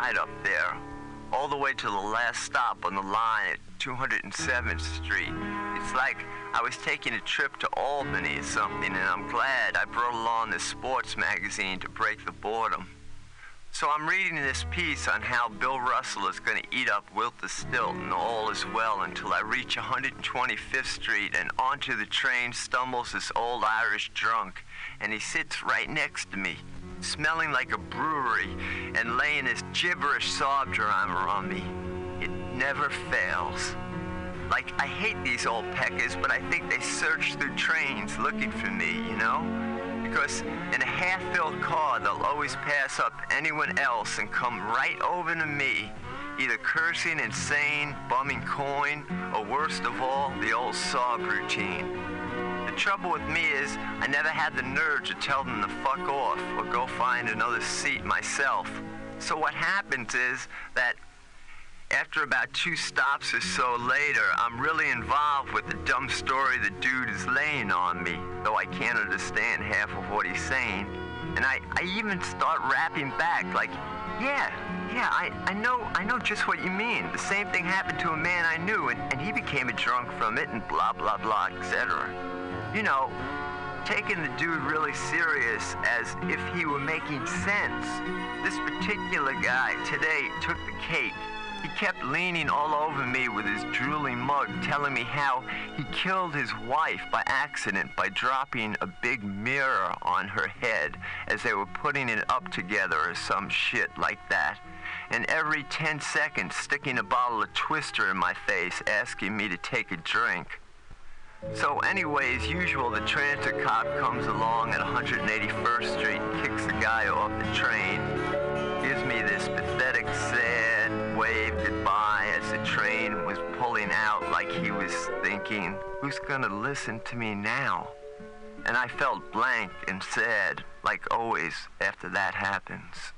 ride up there, all the way to the last stop on the line at 207th Street. It's like I was taking a trip to Albany or something, and I'm glad I brought along this sports magazine to break the boredom. So I'm reading this piece on how Bill Russell is going to eat up Wilt the Stilt all is well until I reach 125th Street and onto the train stumbles this old Irish drunk, and he sits right next to me, smelling like a brewery and laying his gibberish sob drama on me. It never fails. Like, I hate these old peckers, but I think they search through trains looking for me, you know? Because in a half-filled car, they'll always pass up anyone else and come right over to me, either cursing, insane, bumming coin, or worst of all, the old sob routine. The trouble with me is I never had the nerve to tell them to fuck off or go find another seat myself. So what happens is that after about two stops or so later, I'm really involved with the dumb story the dude is laying on me, though I can't understand half of what he's saying. And I, I even start rapping back like, yeah, yeah, I, I know I know just what you mean. The same thing happened to a man I knew and, and he became a drunk from it and blah blah blah, etc. You know, taking the dude really serious as if he were making sense. This particular guy today took the cake. He kept leaning all over me with his drooling mug, telling me how he killed his wife by accident by dropping a big mirror on her head as they were putting it up together or some shit like that. And every 10 seconds, sticking a bottle of Twister in my face, asking me to take a drink. So anyway, as usual, the transit cop comes along at 181st Street kicks the guy off the train. Gives me this pathetic, sad wave goodbye as the train was pulling out like he was thinking, who's gonna listen to me now? And I felt blank and sad, like always after that happens.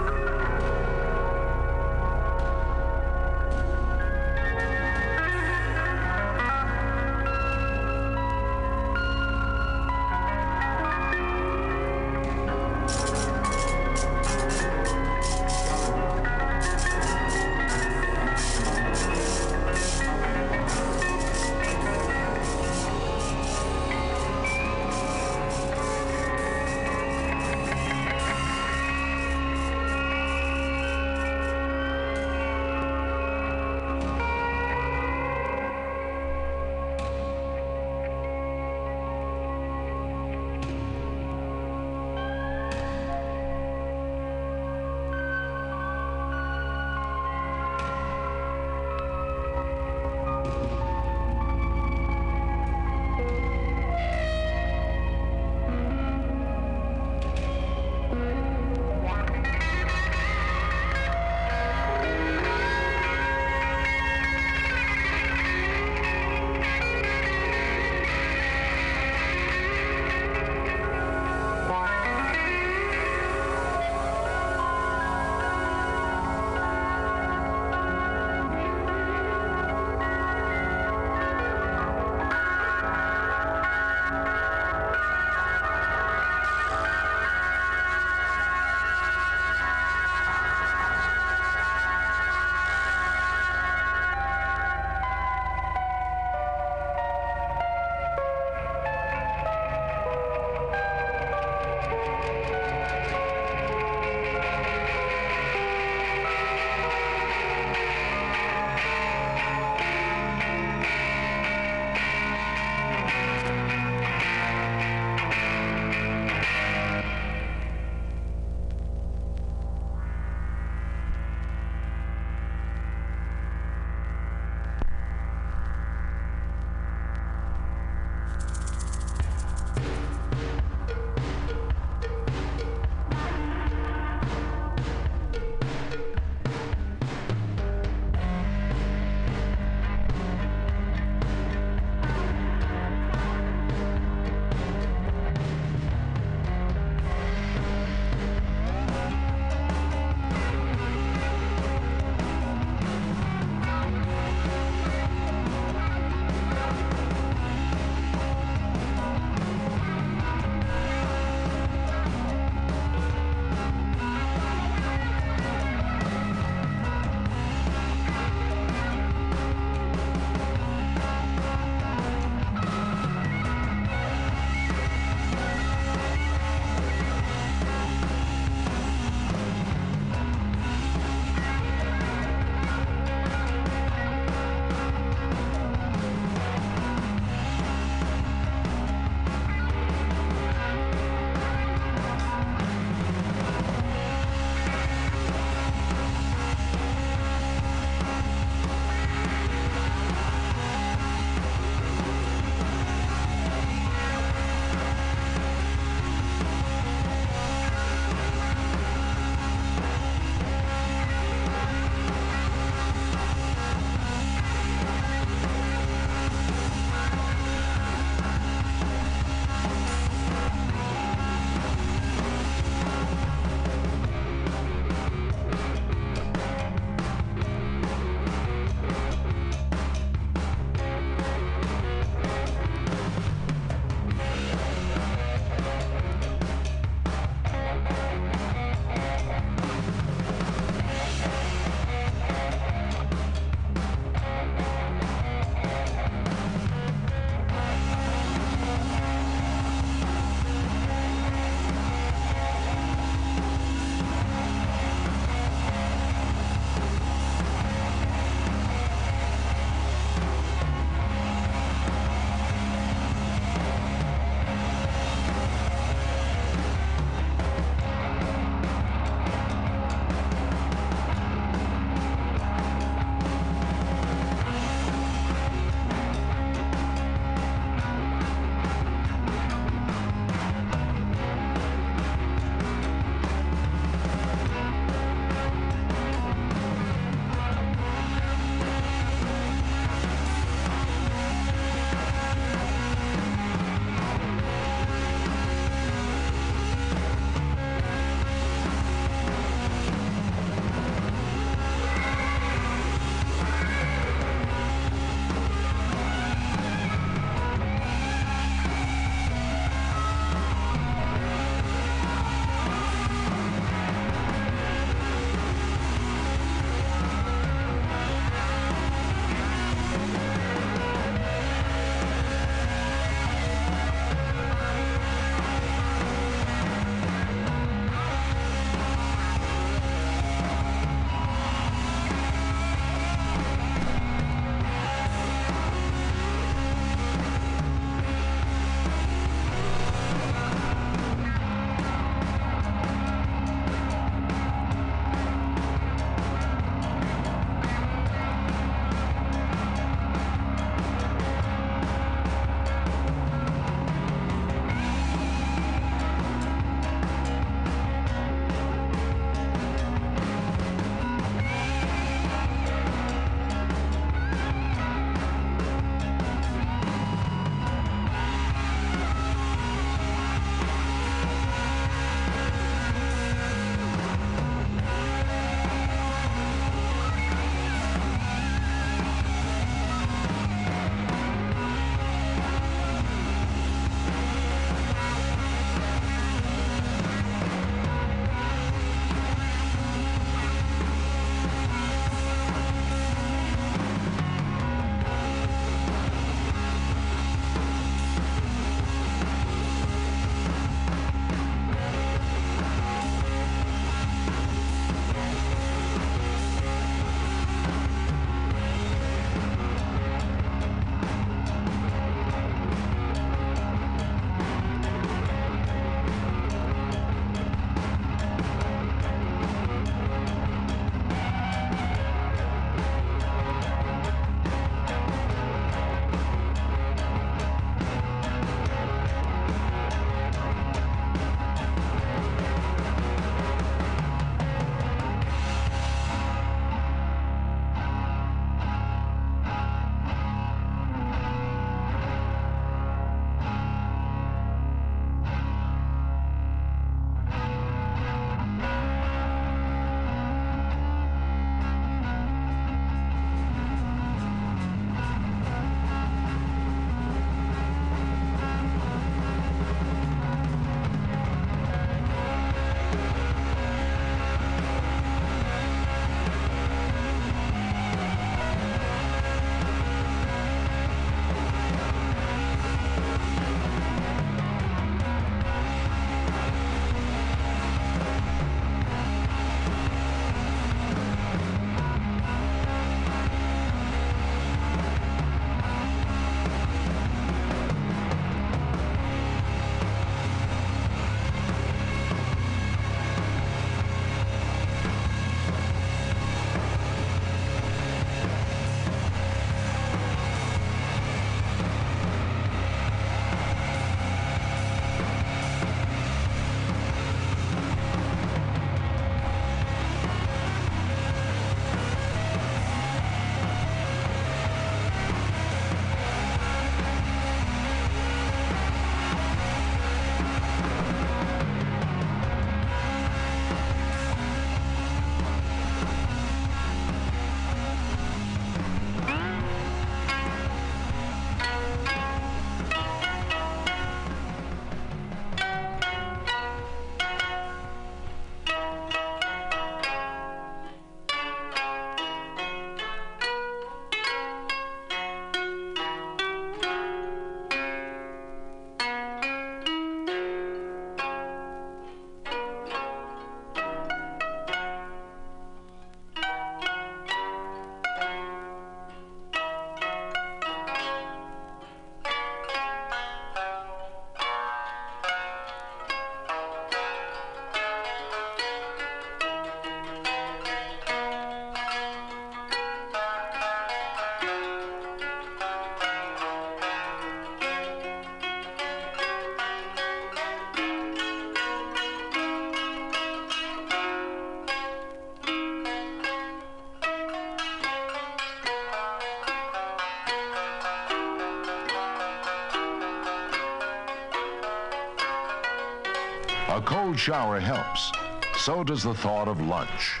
Shower helps. So does the thought of lunch.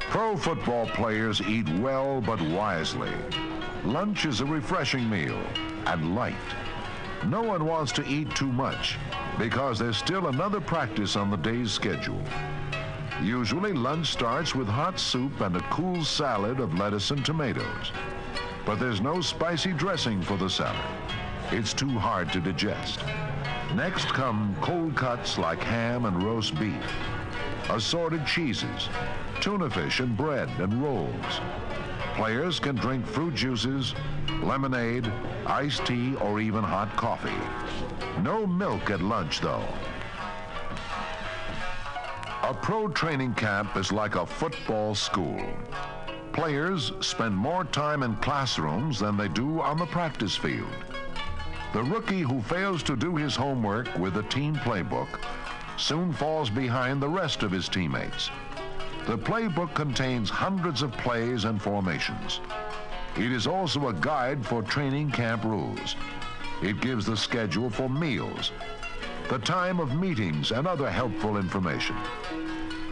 Pro football players eat well but wisely. Lunch is a refreshing meal and light. No one wants to eat too much because there's still another practice on the day's schedule. Usually lunch starts with hot soup and a cool salad of lettuce and tomatoes. But there's no spicy dressing for the salad. It's too hard to digest. Next come cold cuts like ham and roast beef, assorted cheeses, tuna fish and bread and rolls. Players can drink fruit juices, lemonade, iced tea, or even hot coffee. No milk at lunch, though. A pro training camp is like a football school. Players spend more time in classrooms than they do on the practice field. The rookie who fails to do his homework with a team playbook soon falls behind the rest of his teammates. The playbook contains hundreds of plays and formations. It is also a guide for training camp rules. It gives the schedule for meals, the time of meetings, and other helpful information.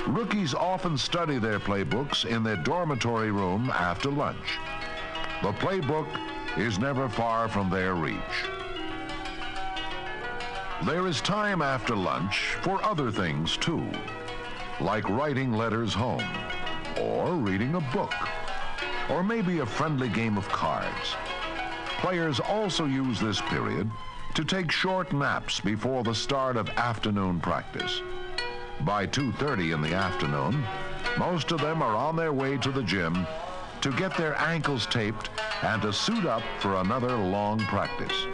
Rookies often study their playbooks in their dormitory room after lunch. The playbook is never far from their reach. There is time after lunch for other things too, like writing letters home, or reading a book, or maybe a friendly game of cards. Players also use this period to take short naps before the start of afternoon practice. By 2.30 in the afternoon, most of them are on their way to the gym to get their ankles taped and to suit up for another long practice.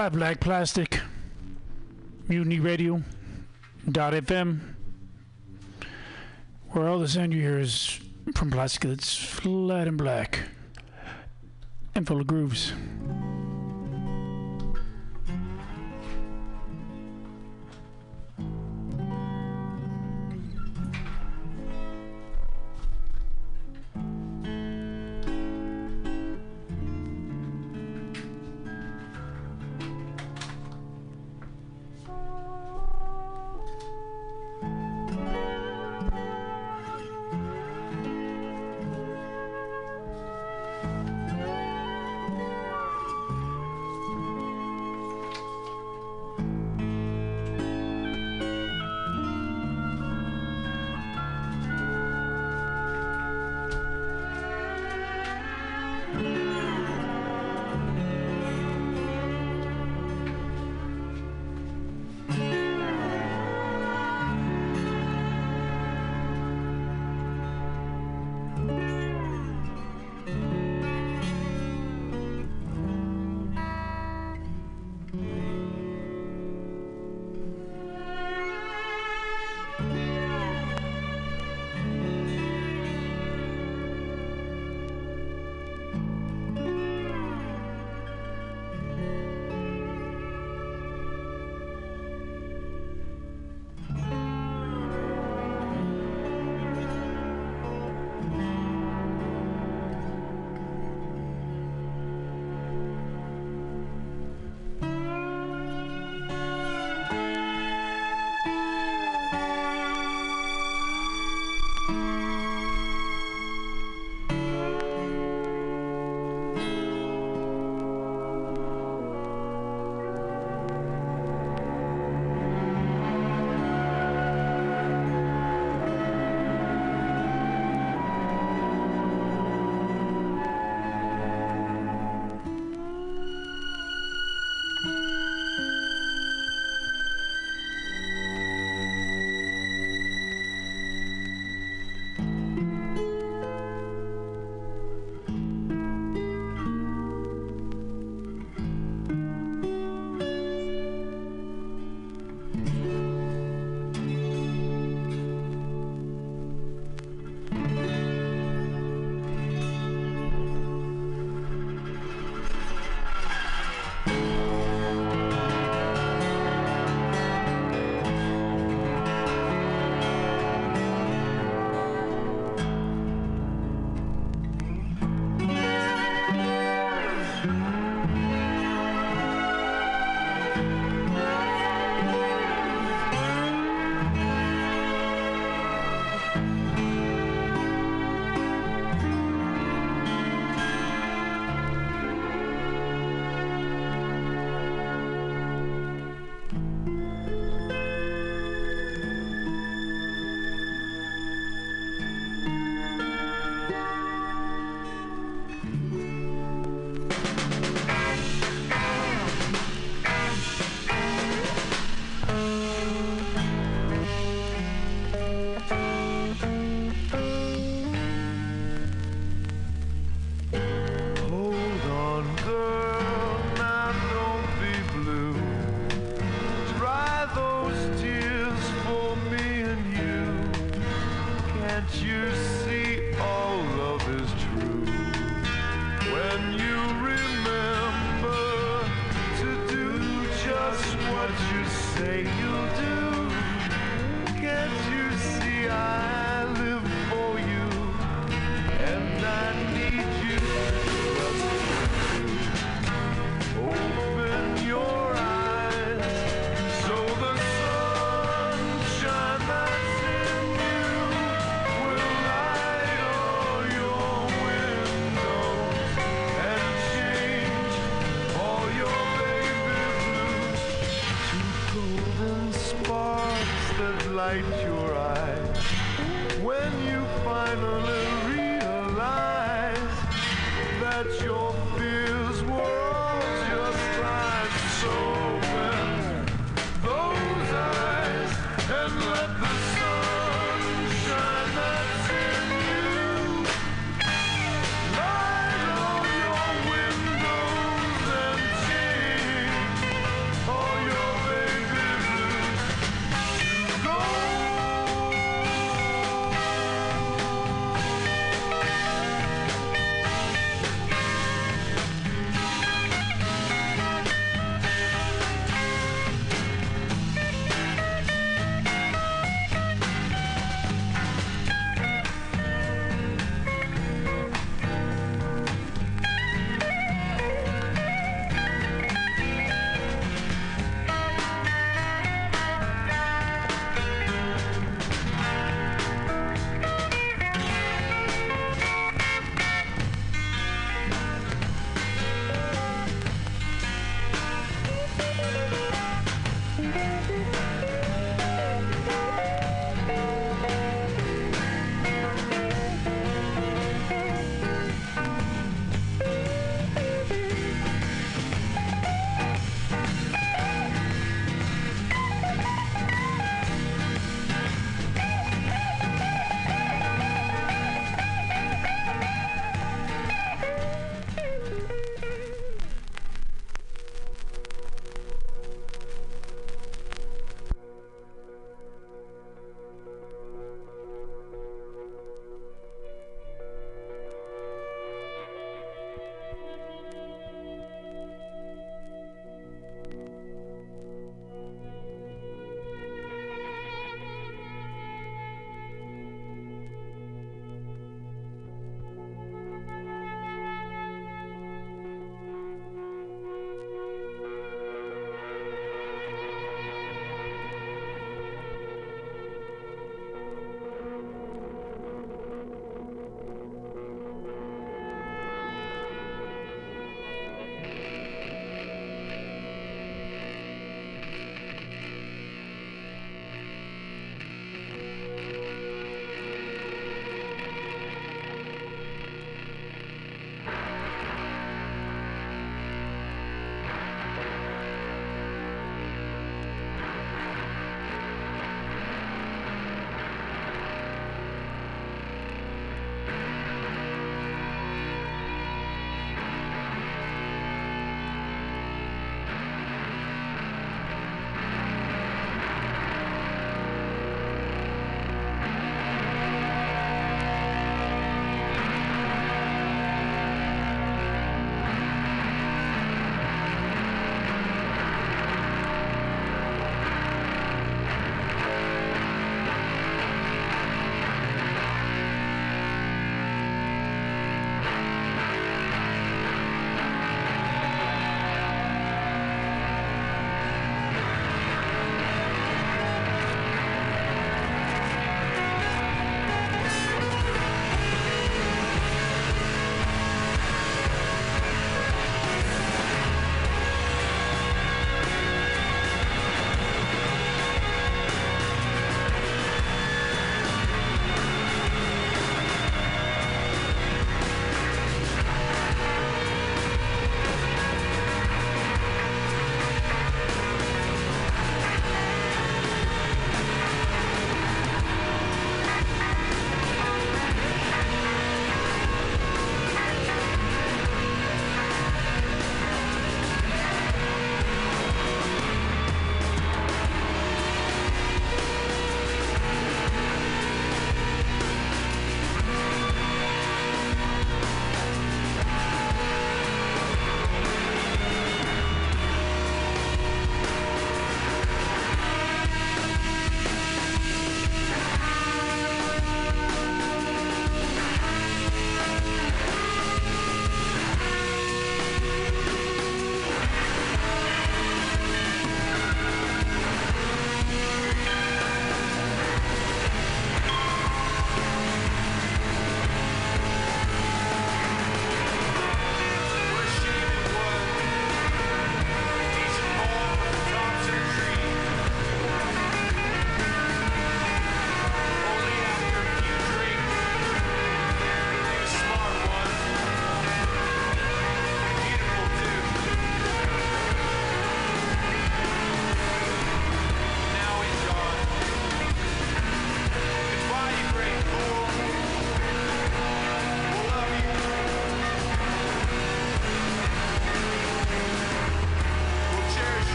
Flat Black Plastic, Mutiny Radio, dot FM, where all the sound you hear is from plastic that's flat and black and full of grooves.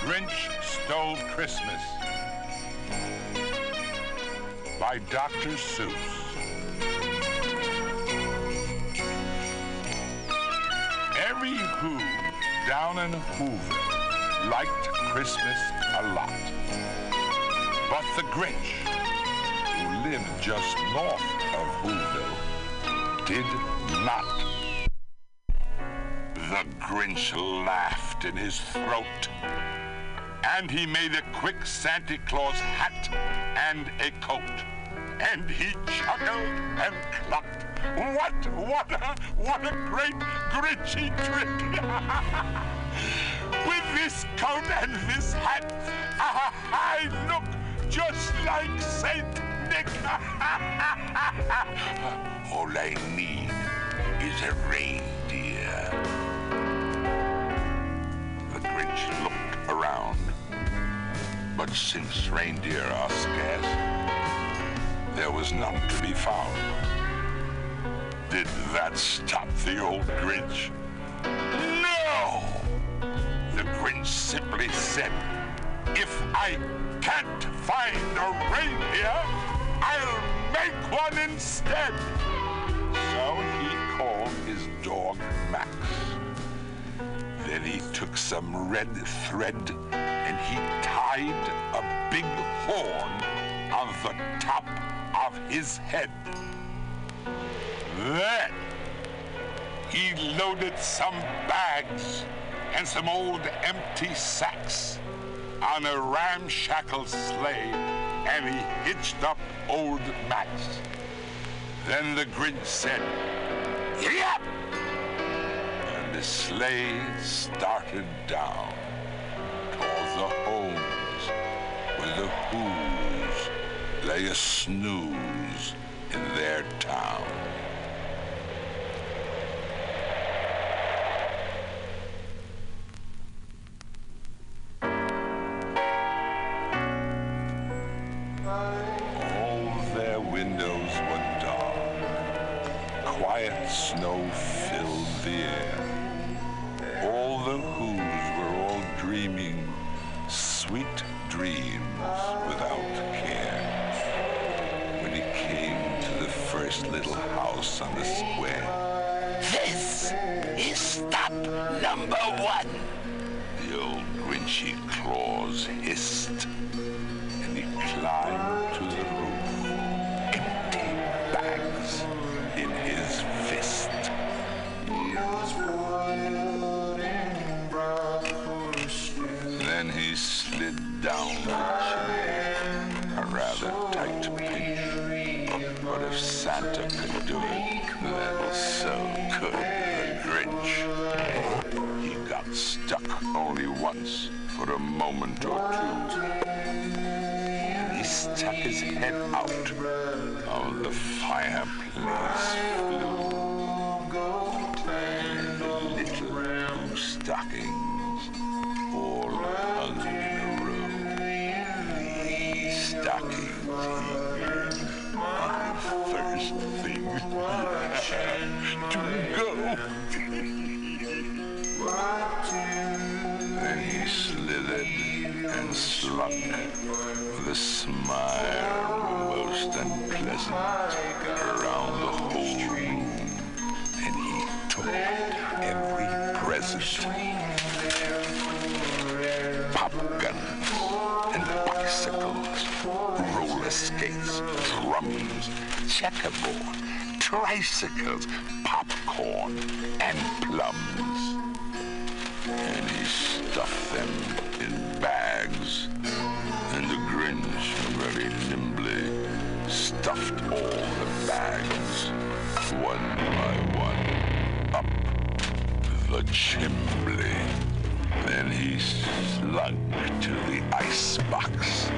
Grinch Stole Christmas by Dr. Seuss. Every Who down in Whoville liked Christmas a lot. But the Grinch, who lived just north of Whoville, did not. The Grinch laughed in his throat. And he made a quick Santa Claus hat and a coat. And he chuckled and clucked. What, what a, what a great Grinchy trick! With this coat and this hat, I look just like Saint Nick. All I need is a reindeer. The Grinch looked around, but since reindeer are scarce, there was none to be found. Did that stop the old Grinch? No! The Grinch simply said, if I can't find a reindeer, I'll make one instead. So he called his dog Max. Then he took some red thread and he tied a big horn on the top of his head. Then he loaded some bags and some old empty sacks on a ramshackle sleigh and he hitched up old Max. Then the Grinch said, Giddy up! The sleigh started down towards the homes where the Whos lay a snooze in their town. And with a smile most unpleasant around the whole room. And he took every present. Pop guns and bicycles, roller skates, drums, checkerboard, tricycles, popcorn, and plums and he stuffed them chimbley. Then he slunk to the icebox.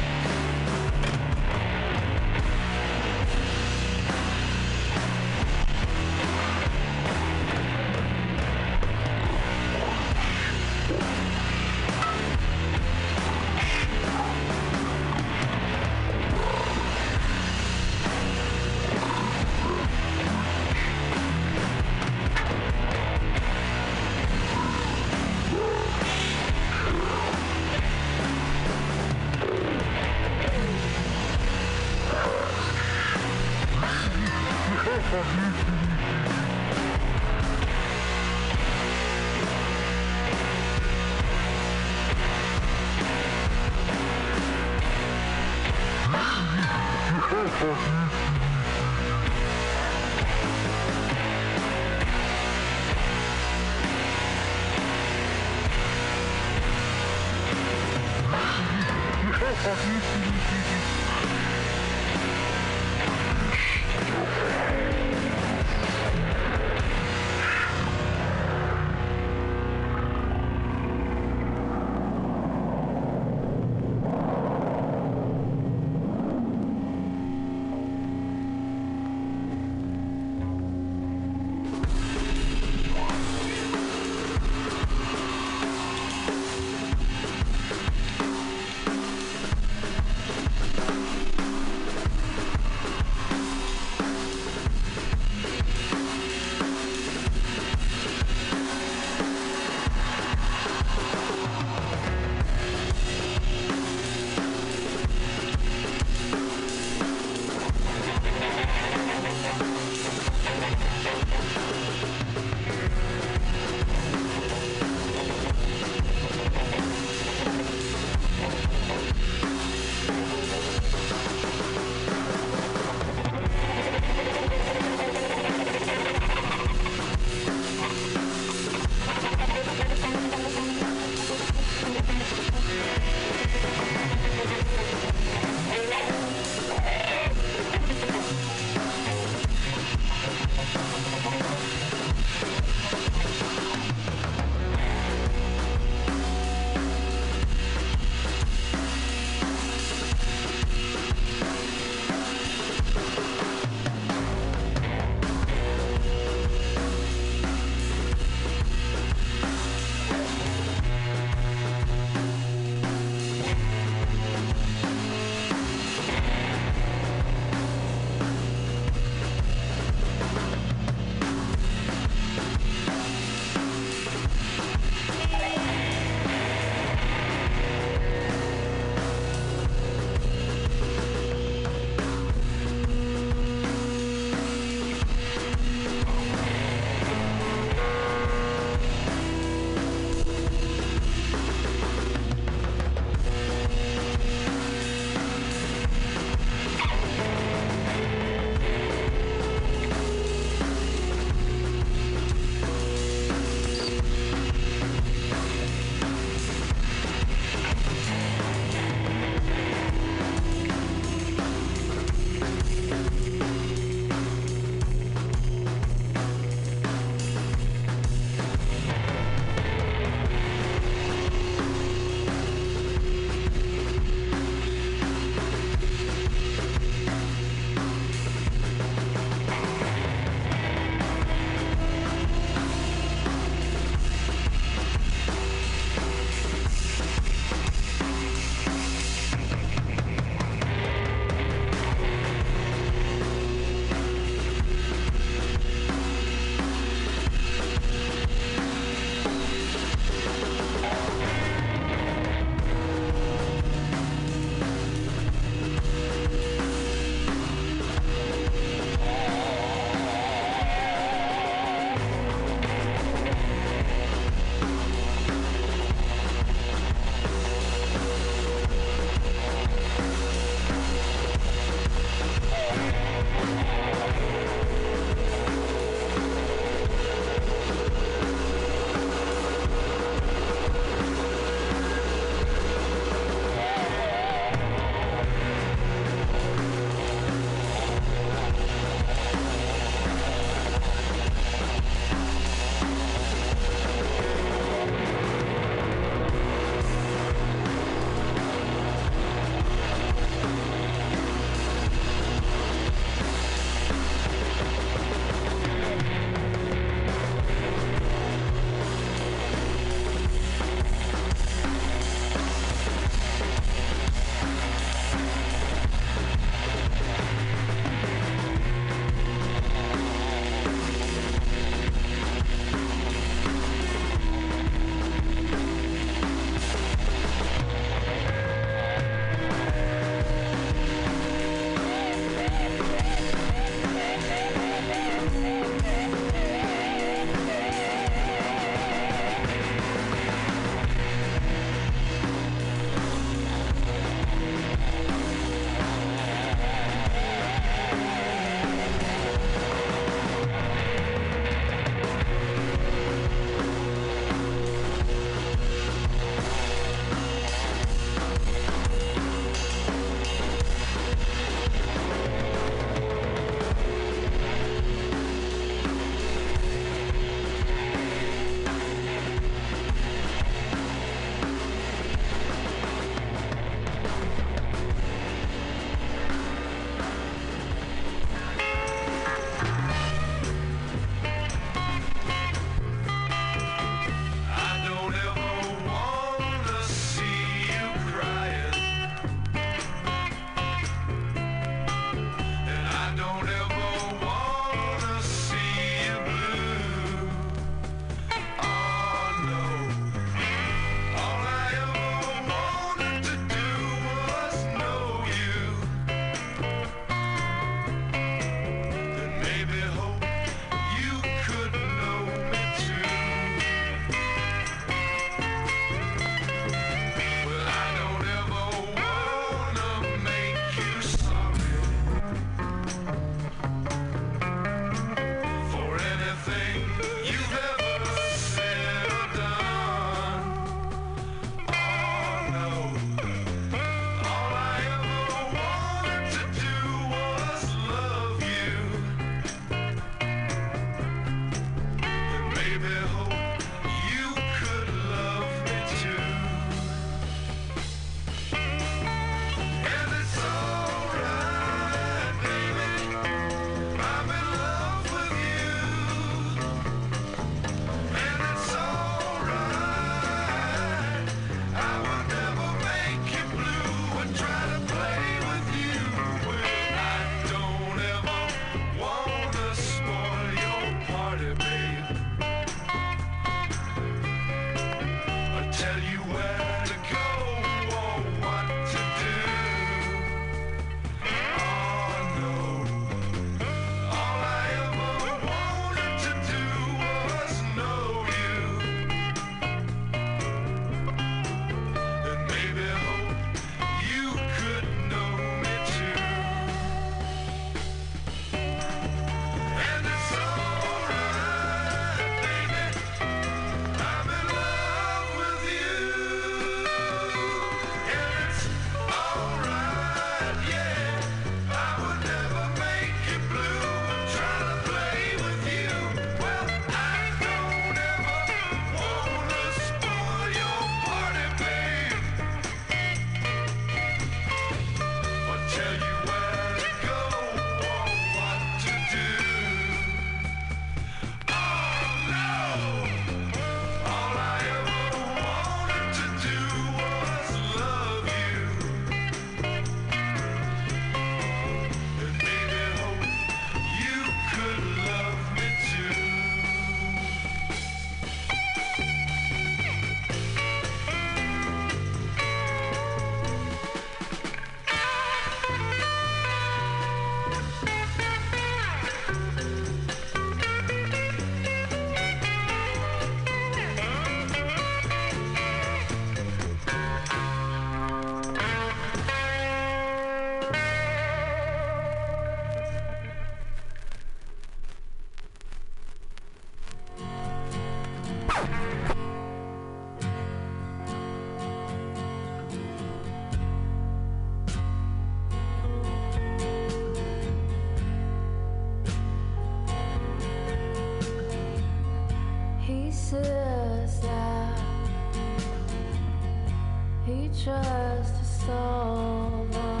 just to solve all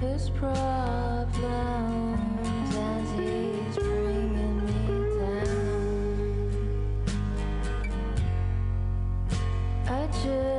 his problems as he's bringing me down. I just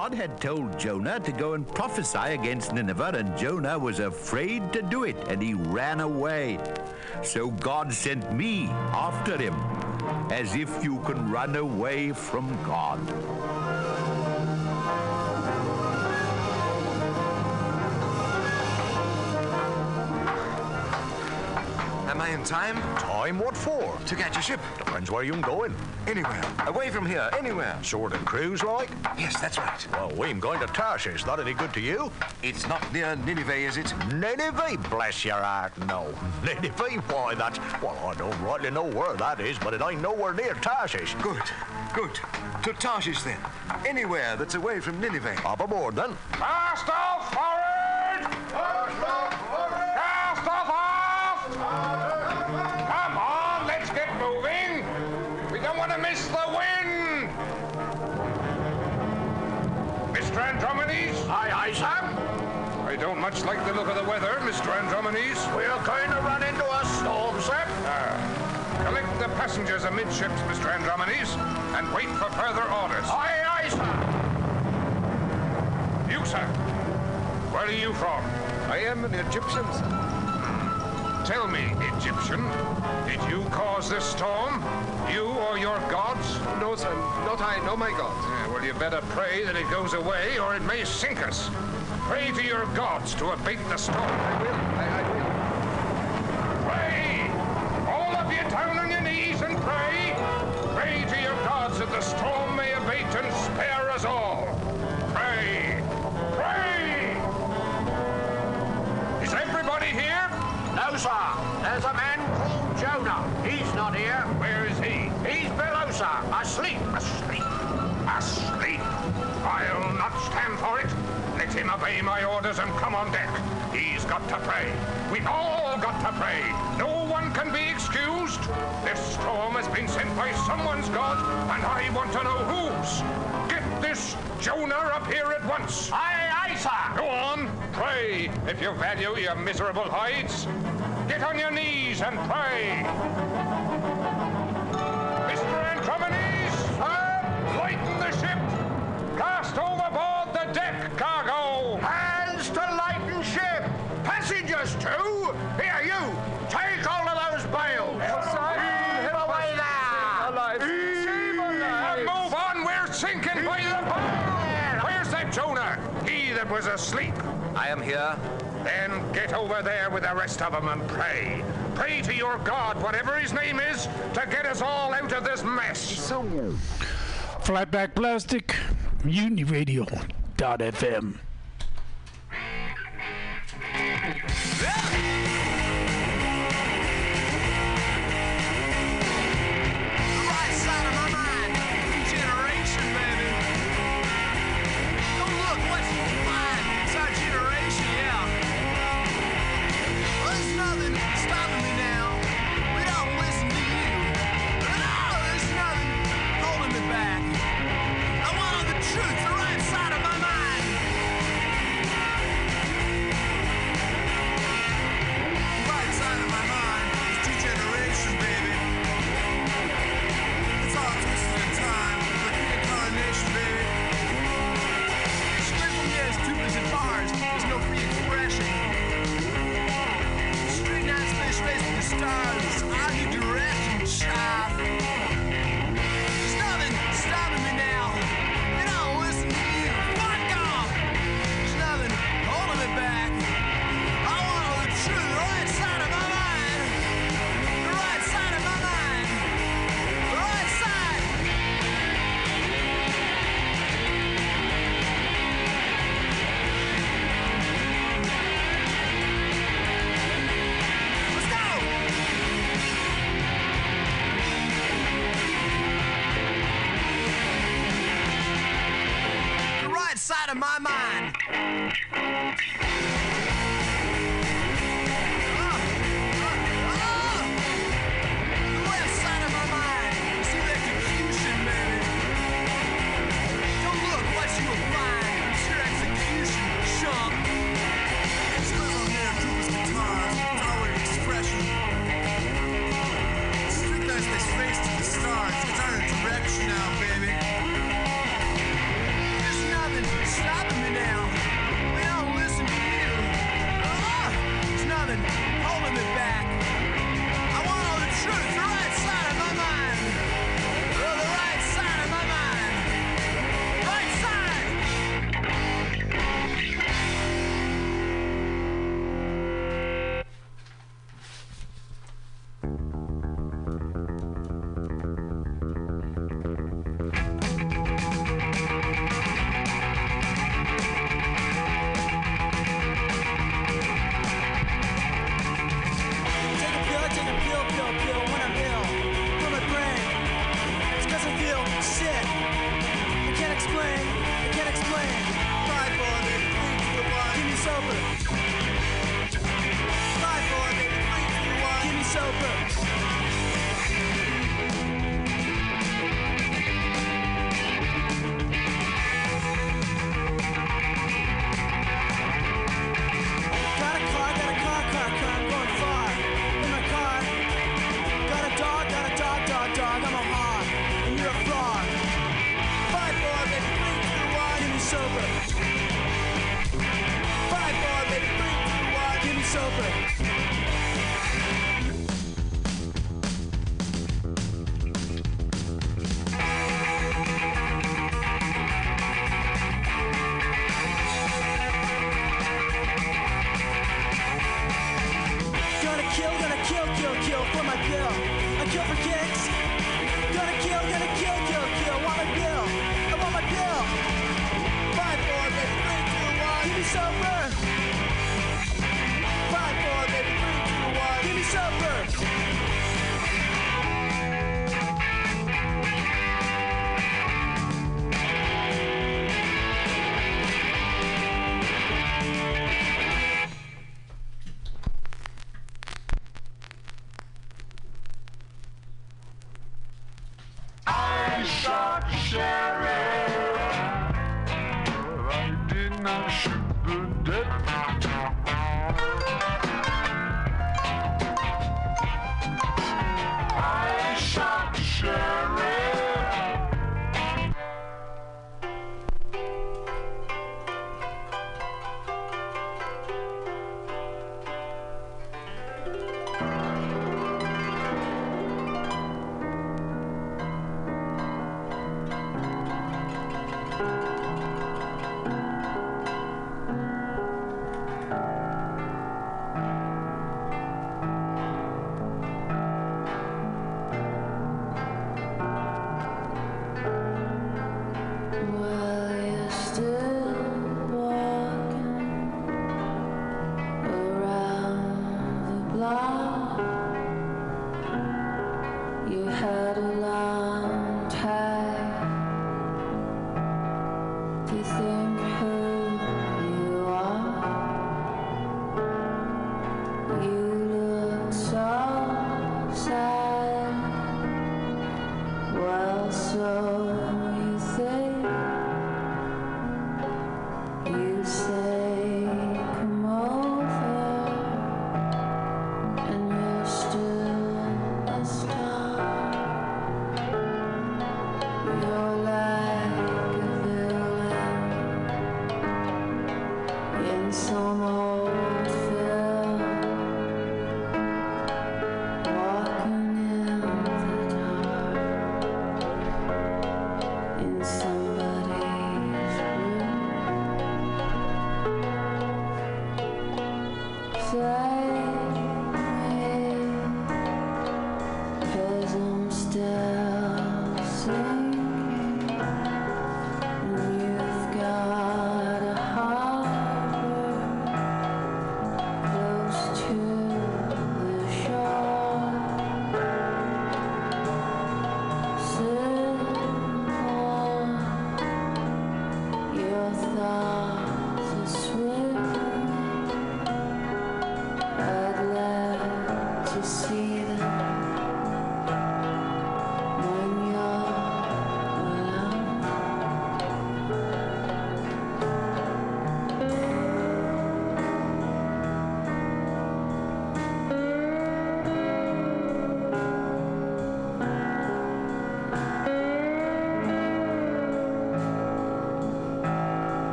God had told Jonah to go and prophesy against Nineveh, and Jonah was afraid to do it, and he ran away. So God sent me after him, as if you can run away from God. Am I in time? Time what for? To catch a ship. Depends where you can go in. Anywhere. Away from here. Anywhere. Sort of cruise like? Yes, that's right. Well, we'm going to Tarshish. That any good to you? It's not near Nineveh, is it? Nineveh? Bless your heart, no. Nineveh? Why, that's... Well, I don't rightly know where that is, but it ain't nowhere near Tarshish. Good. Good. To Tarshish, then. Anywhere that's away from Nineveh. Up aboard, then. Cast much like the look of the weather, Mr. Andromedes. We're going to run into a storm, sir. Ah. collect the passengers amidships, Mr. Andromedes, and wait for further orders. Aye, aye, sir. You, sir. Where are you from? I am an Egyptian, sir. Tell me, Egyptian, did you cause this storm? You or your gods? No, sir. Not I. No, my God. Yeah, well, you better pray that it goes away or it may sink us. Pray to your gods to abate the storm. I will. Him obey my orders and come on deck. He's got to pray. We've all got to pray. No one can be excused. This storm has been sent by someone's God, and I want to know whose. Get this Jonah up here at once. Aye, aye, sir. Go on, pray if you value your miserable hides. Get on your knees and pray. Asleep. I am here. Then get over there with the rest of them and pray. Pray to your God, whatever his name is, to get us all out of this mess. Flatback Plastic, Mutiny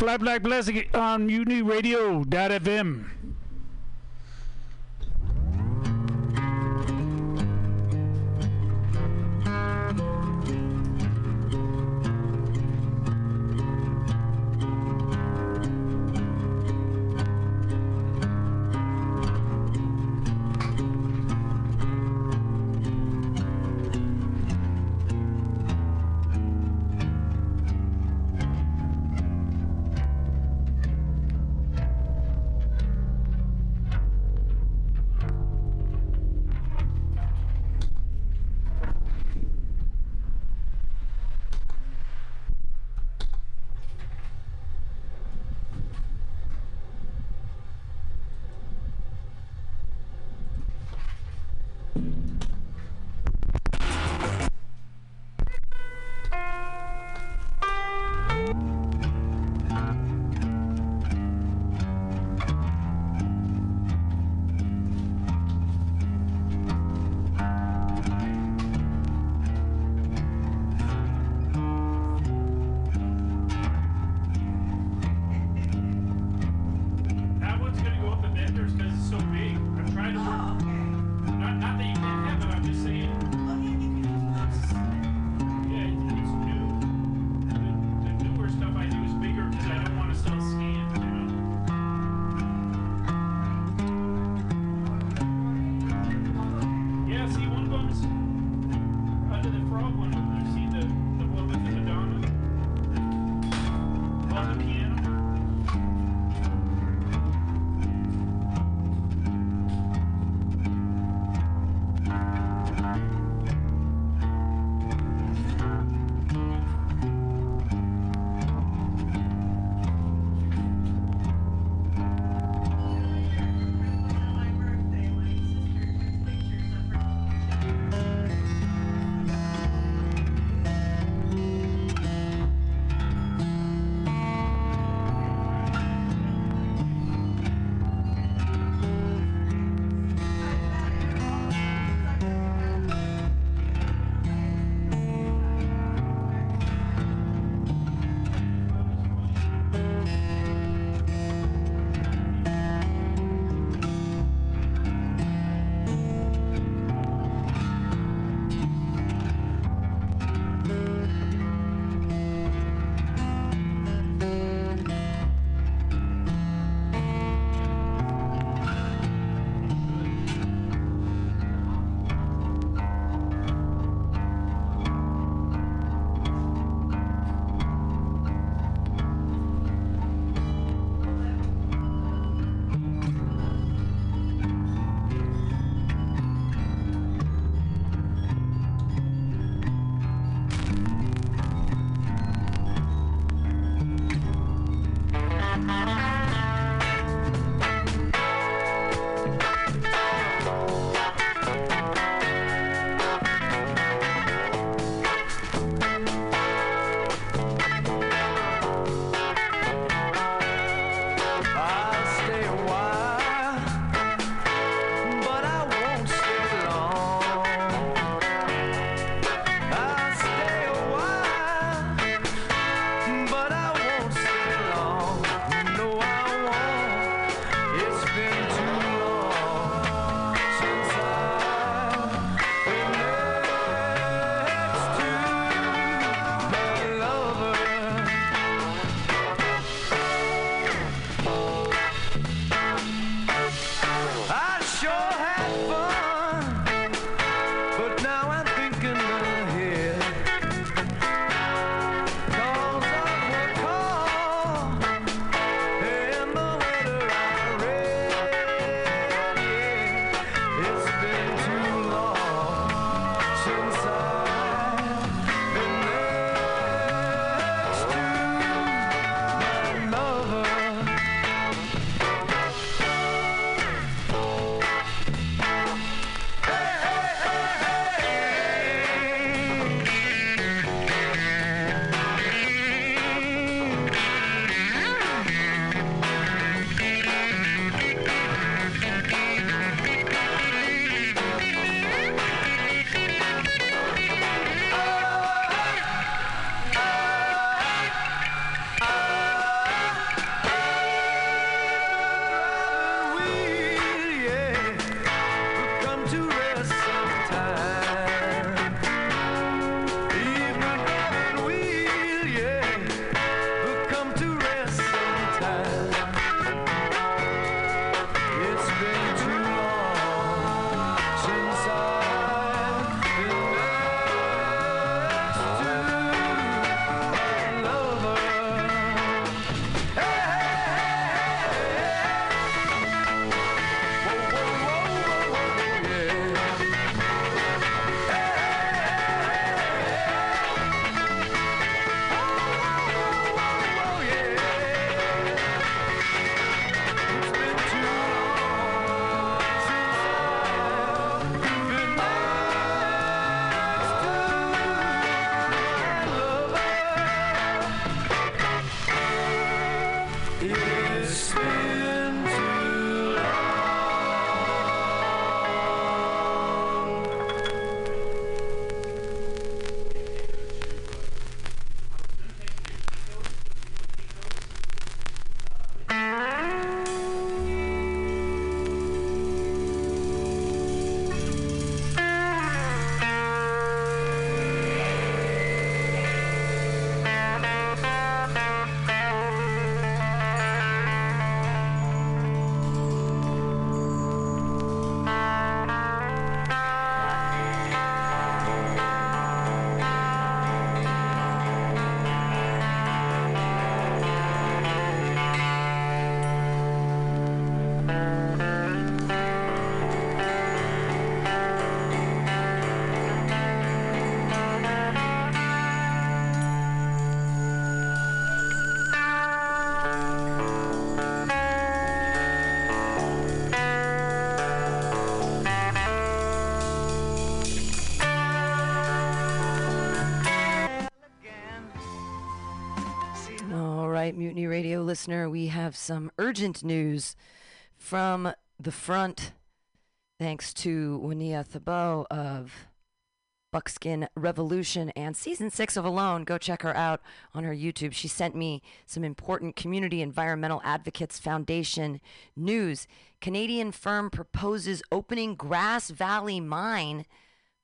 Flat Black Blessing on Mutiny Radio.fm. listener, we have some urgent news from the front, thanks to Woniya Thabot of Buckskin Revolution and season six of Alone. Go check her out on her YouTube. She sent me some important Community Environmental Advocates Foundation news. Canadian firm proposes opening Grass Valley Mine.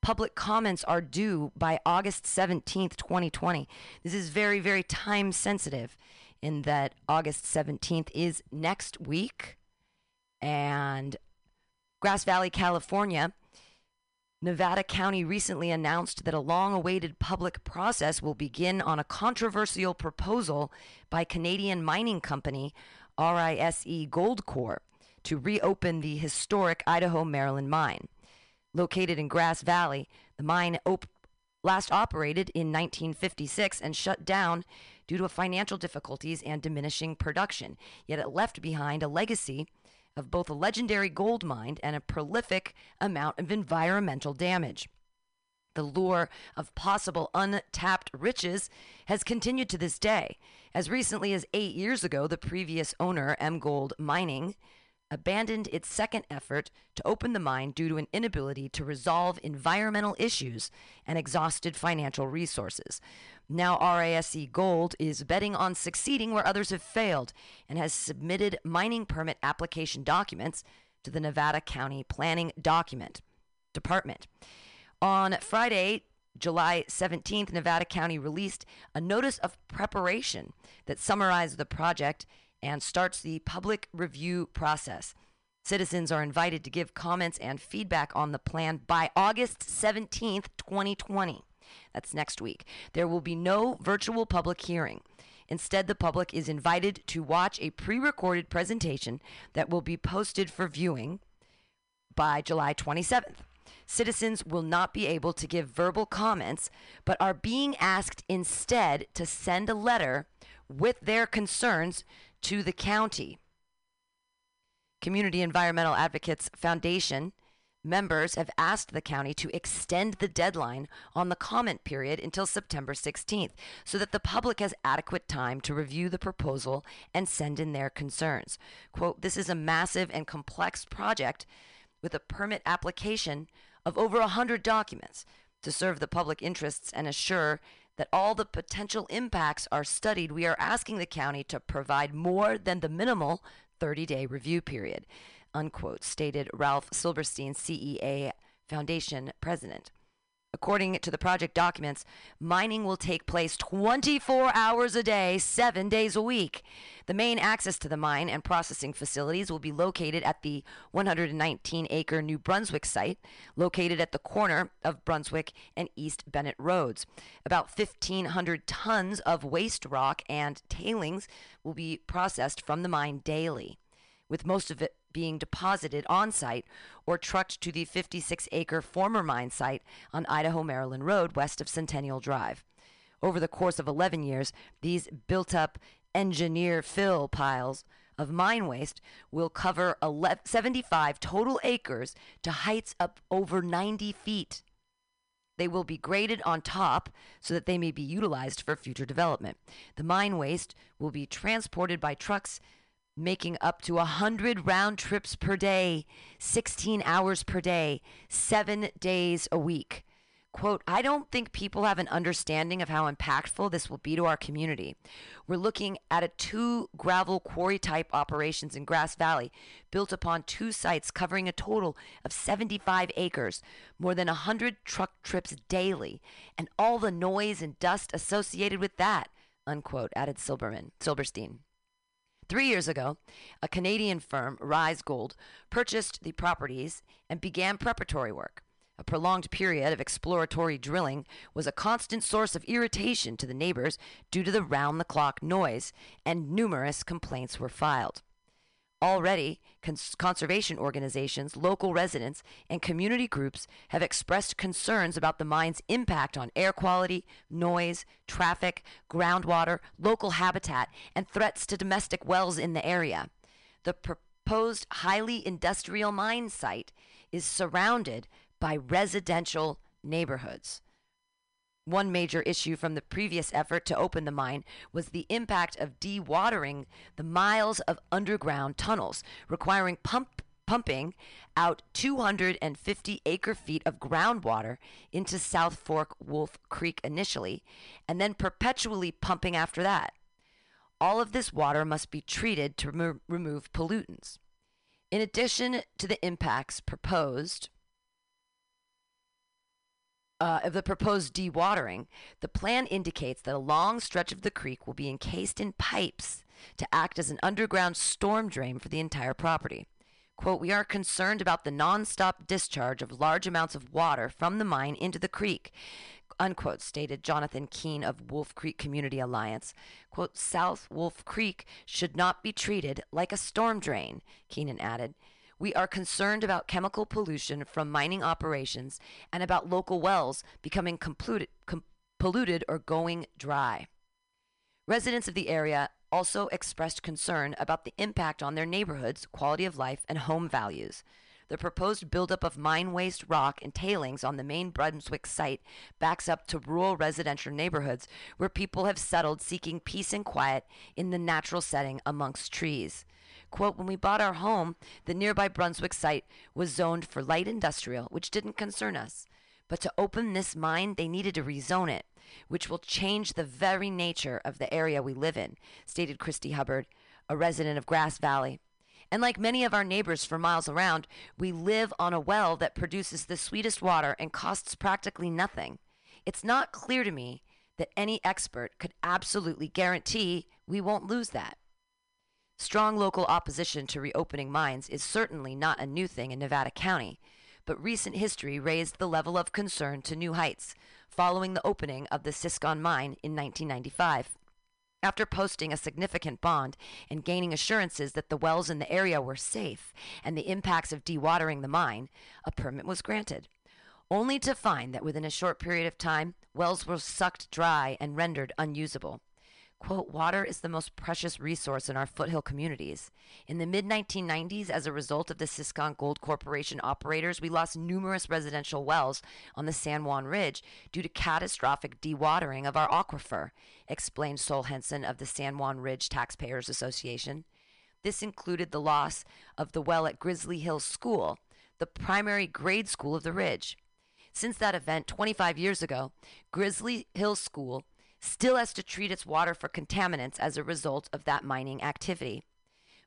Public comments are due by August 17th, 2020. This is very, very time sensitive in that August 17th is next week. And Grass Valley, California, Nevada County recently announced that a long awaited public process will begin on a controversial proposal by Canadian mining company RISE Goldcorp to reopen the historic Idaho Maryland mine. Located in Grass Valley, the mine op- last operated in 1956 and shut down due to financial difficulties and diminishing production. Yet it left behind a legacy of both a legendary gold mine and a prolific amount of environmental damage. The lure of possible untapped riches has continued to this day. As recently as eight years ago, the previous owner, Emgold Mining, abandoned its second effort to open the mine due to an inability to resolve environmental issues and exhausted financial resources. Now, Rise Gold is betting on succeeding where others have failed and has submitted mining permit application documents to the Nevada County Planning Document Department. On Friday, July 17th, Nevada County released a notice of preparation that summarized the project and starts the public review process. Citizens are invited to give comments and feedback on the plan by August 17th, 2020. That's next week. There will be no virtual public hearing. Instead, the public is invited to watch a pre recorded presentation that will be posted for viewing by July 27th. Citizens will not be able to give verbal comments, but are being asked instead to send a letter with their concerns to the county. Community Environmental Advocates Foundation members have asked the county to extend the deadline on the comment period until September 16th so that the public has adequate time to review the proposal and send in their concerns. Quote, this is a massive and complex project with a permit application of over 100 documents to serve the public interests and assure that all the potential impacts are studied, we are asking the county to provide more than the minimal 30 day review period, unquote, stated Ralph Silberstein, CEA Foundation president. According to the project documents, mining will take place 24 hours a day, seven days a week. The main access to the mine and processing facilities will be located at the 119 acre New Brunswick site, located at the corner of Brunswick and East Bennett Roads. About 1,500 tons of waste rock and tailings will be processed from the mine daily, with most of it being deposited on site or trucked to the 56 acre former mine site on Idaho Maryland Road west of Centennial Drive. Over the course of 11 years, these built up engineer fill piles of mine waste will cover 11, 75 total acres to heights up over 90 feet. They will be graded on top so that they may be utilized for future development. The mine waste will be transported by trucks making up to 100 round trips per day, 16 hours per day, seven days a week. Quote, I don't think people have an understanding of how impactful this will be to our community. We're looking at a two gravel quarry type operations in Grass Valley, built upon two sites covering a total of 75 acres, more than 100 truck trips daily, and all the noise and dust associated with that, unquote, added Silberman, Silberstein. Three years ago, a Canadian firm, Rise Gold, purchased the properties and began preparatory work. A prolonged period of exploratory drilling was a constant source of irritation to the neighbors due to the round the clock noise, and numerous complaints were filed. Already, cons- conservation organizations, local residents, and community groups have expressed concerns about the mine's impact on air quality, noise, traffic, groundwater, local habitat, and threats to domestic wells in the area. The proposed highly industrial mine site is surrounded by residential neighborhoods. One major issue from the previous effort to open the mine was the impact of dewatering the miles of underground tunnels, requiring pump pumping out 250 acre feet of groundwater into South Fork Wolf Creek initially, and then perpetually pumping after that. All of this water must be treated to remo- remove pollutants. In addition to the impacts proposed uh, of the proposed dewatering, the plan indicates that a long stretch of the creek will be encased in pipes to act as an underground storm drain for the entire property. Quote, we are concerned about the nonstop discharge of large amounts of water from the mine into the creek, unquote, stated Jonathan Keene of Wolf Creek Community Alliance. Quote, South Wolf Creek should not be treated like a storm drain, Keenan added. We are concerned about chemical pollution from mining operations and about local wells becoming compluted, com- polluted or going dry. Residents of the area also expressed concern about the impact on their neighborhoods, quality of life, and home values. The proposed buildup of mine waste rock and tailings on the main Brunswick site backs up to rural residential neighborhoods where people have settled seeking peace and quiet in the natural setting amongst trees. Quote, when we bought our home, the nearby Brunswick site was zoned for light industrial, which didn't concern us. But to open this mine, they needed to rezone it, which will change the very nature of the area we live in, stated Christy Hubbard, a resident of Grass Valley. And like many of our neighbors for miles around, we live on a well that produces the sweetest water and costs practically nothing. It's not clear to me that any expert could absolutely guarantee we won't lose that. Strong local opposition to reopening mines is certainly not a new thing in Nevada County, but recent history raised the level of concern to new heights following the opening of the Siskon mine in 1995. After posting a significant bond and gaining assurances that the wells in the area were safe and the impacts of dewatering the mine, a permit was granted, only to find that within a short period of time, wells were sucked dry and rendered unusable. Quote, water is the most precious resource in our foothill communities. In the mid 1990s, as a result of the Siskon Gold Corporation operators, we lost numerous residential wells on the San Juan Ridge due to catastrophic dewatering of our aquifer, explained Sol Henson of the San Juan Ridge Taxpayers Association. This included the loss of the well at Grizzly Hill School, the primary grade school of the Ridge. Since that event 25 years ago, Grizzly Hill School still has to treat its water for contaminants as a result of that mining activity.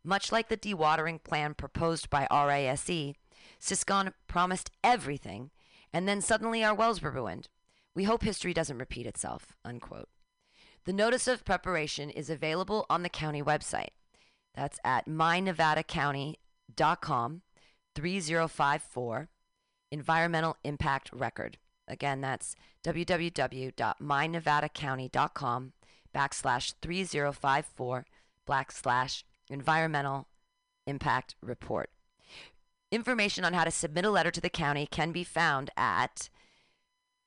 Much like the dewatering plan proposed by Rise, Siskon promised everything, and then suddenly our wells were ruined. We hope history doesn't repeat itself. Unquote. The notice of preparation is available on the county website. That's at mynevadacounty.com 3054 Environmental Impact Record. Again, that's www.mynevadacounty.com backslash 3054 backslash environmental impact report. Information on how to submit a letter to the county can be found at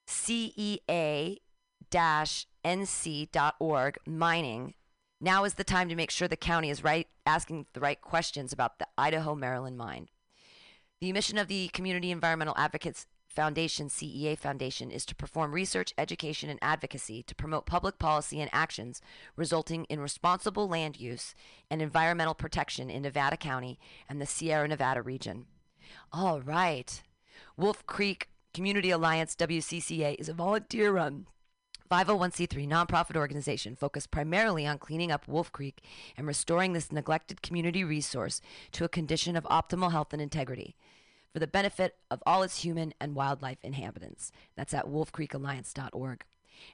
cea-nc.org mining. Now is the time to make sure the county is right asking the right questions about the Idaho Maryland mine. The mission of the Community Environmental Advocates Foundation, CEA Foundation, is to perform research, education, and advocacy to promote public policy and actions resulting in responsible land use and environmental protection in Nevada County and the Sierra Nevada region. All right. Wolf Creek Community Alliance, WCCA, is a volunteer run 501c3 nonprofit organization focused primarily on cleaning up Wolf Creek and restoring this neglected community resource to a condition of optimal health and integrity for the benefit of all its human and wildlife inhabitants. That's at wolfcreekalliance.org.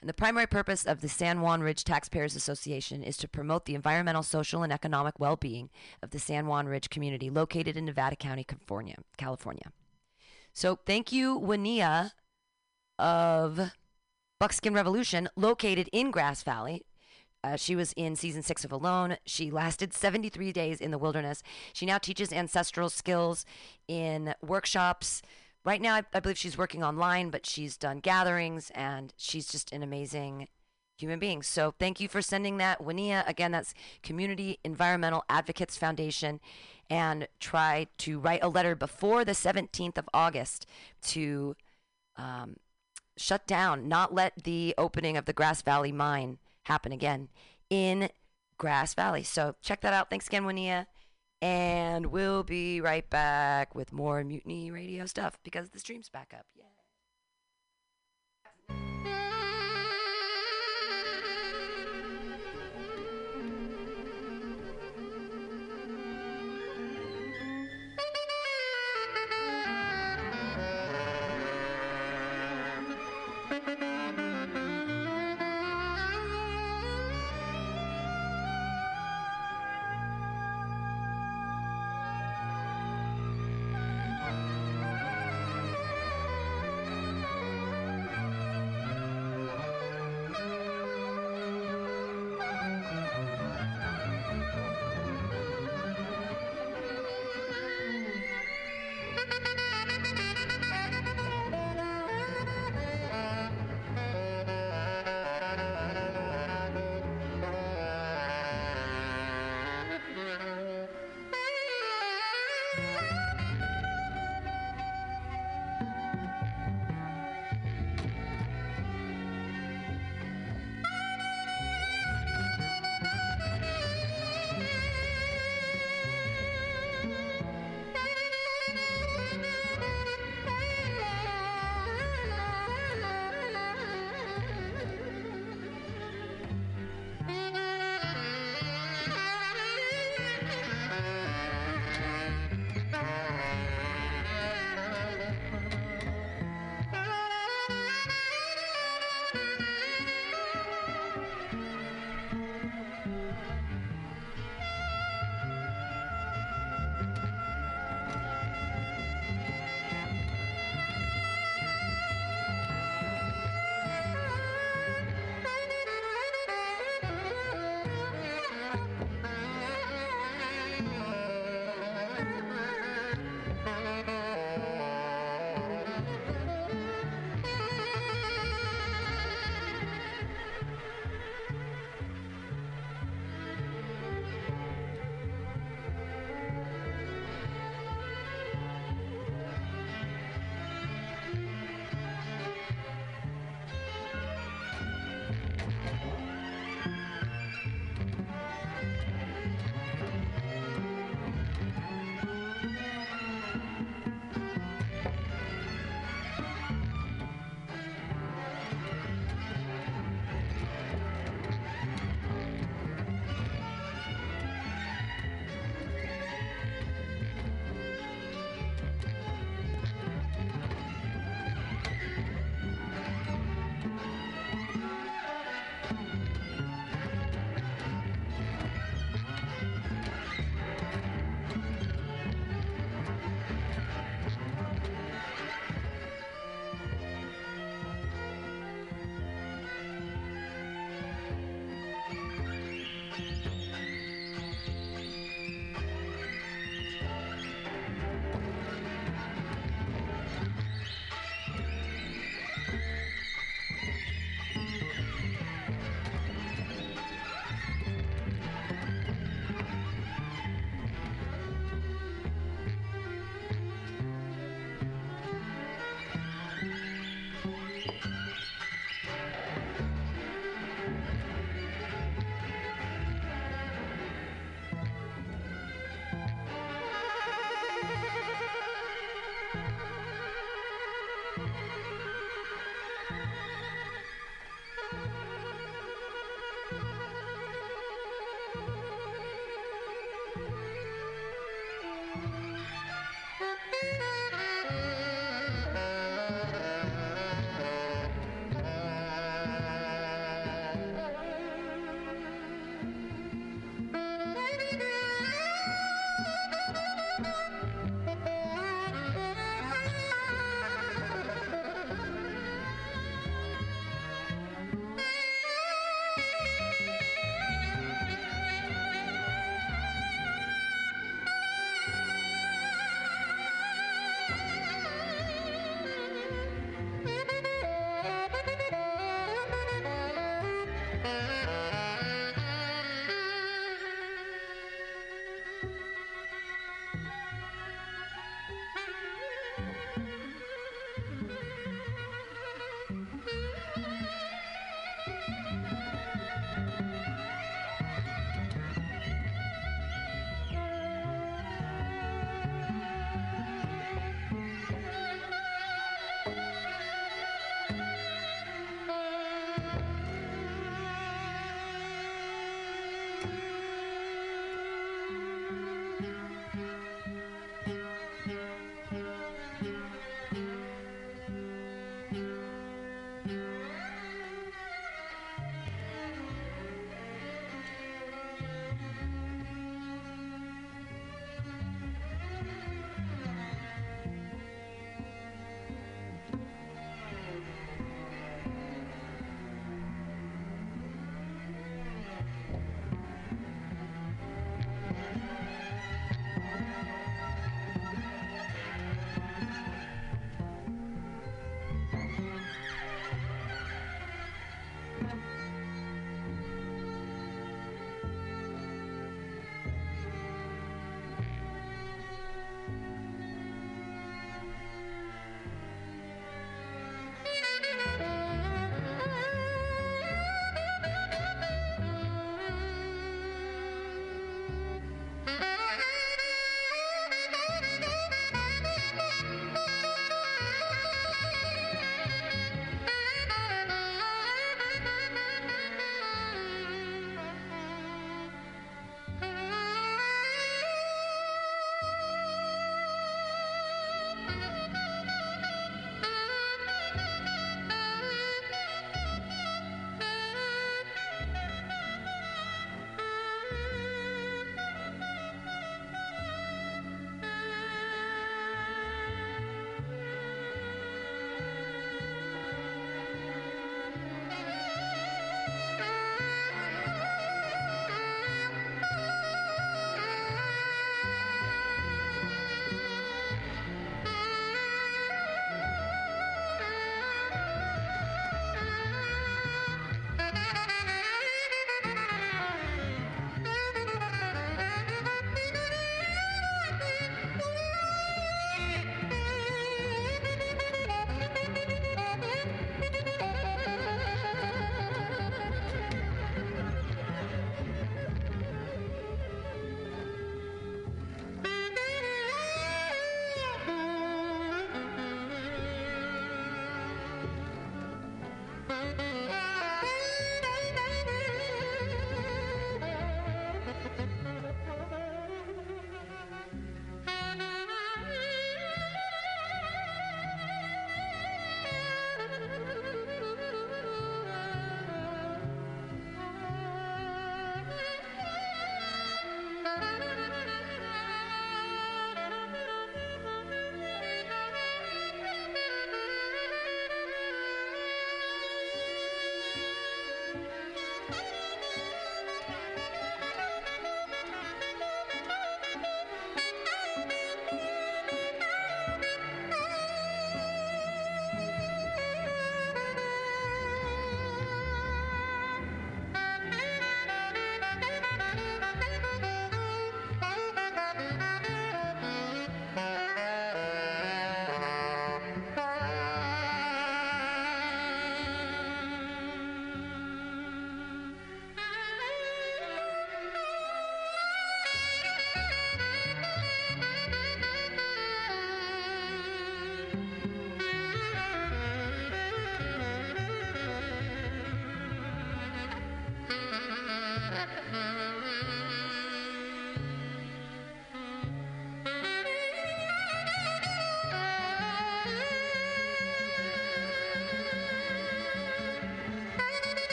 And the primary purpose of the San Juan Ridge Taxpayers Association is to promote the environmental, social, and economic well being of the San Juan Ridge community located in Nevada County, California. California. So thank you, Woniya of Buckskin Revolution, located in Grass Valley. Uh, she was in season six of Alone. She lasted 73 days in the wilderness. She now teaches ancestral skills in workshops. Right now, I, I believe she's working online, but she's done gatherings and she's just an amazing human being. So thank you for sending that. Woniya, again, that's Community Environmental Advocates Foundation. And try to write a letter before the 17th of August to um, shut down, not let the opening of the Grass Valley mine happen again in Grass Valley. So check that out. Thanks again, Woniya. And we'll be right back with more Mutiny Radio stuff because the stream's back up. Yeah.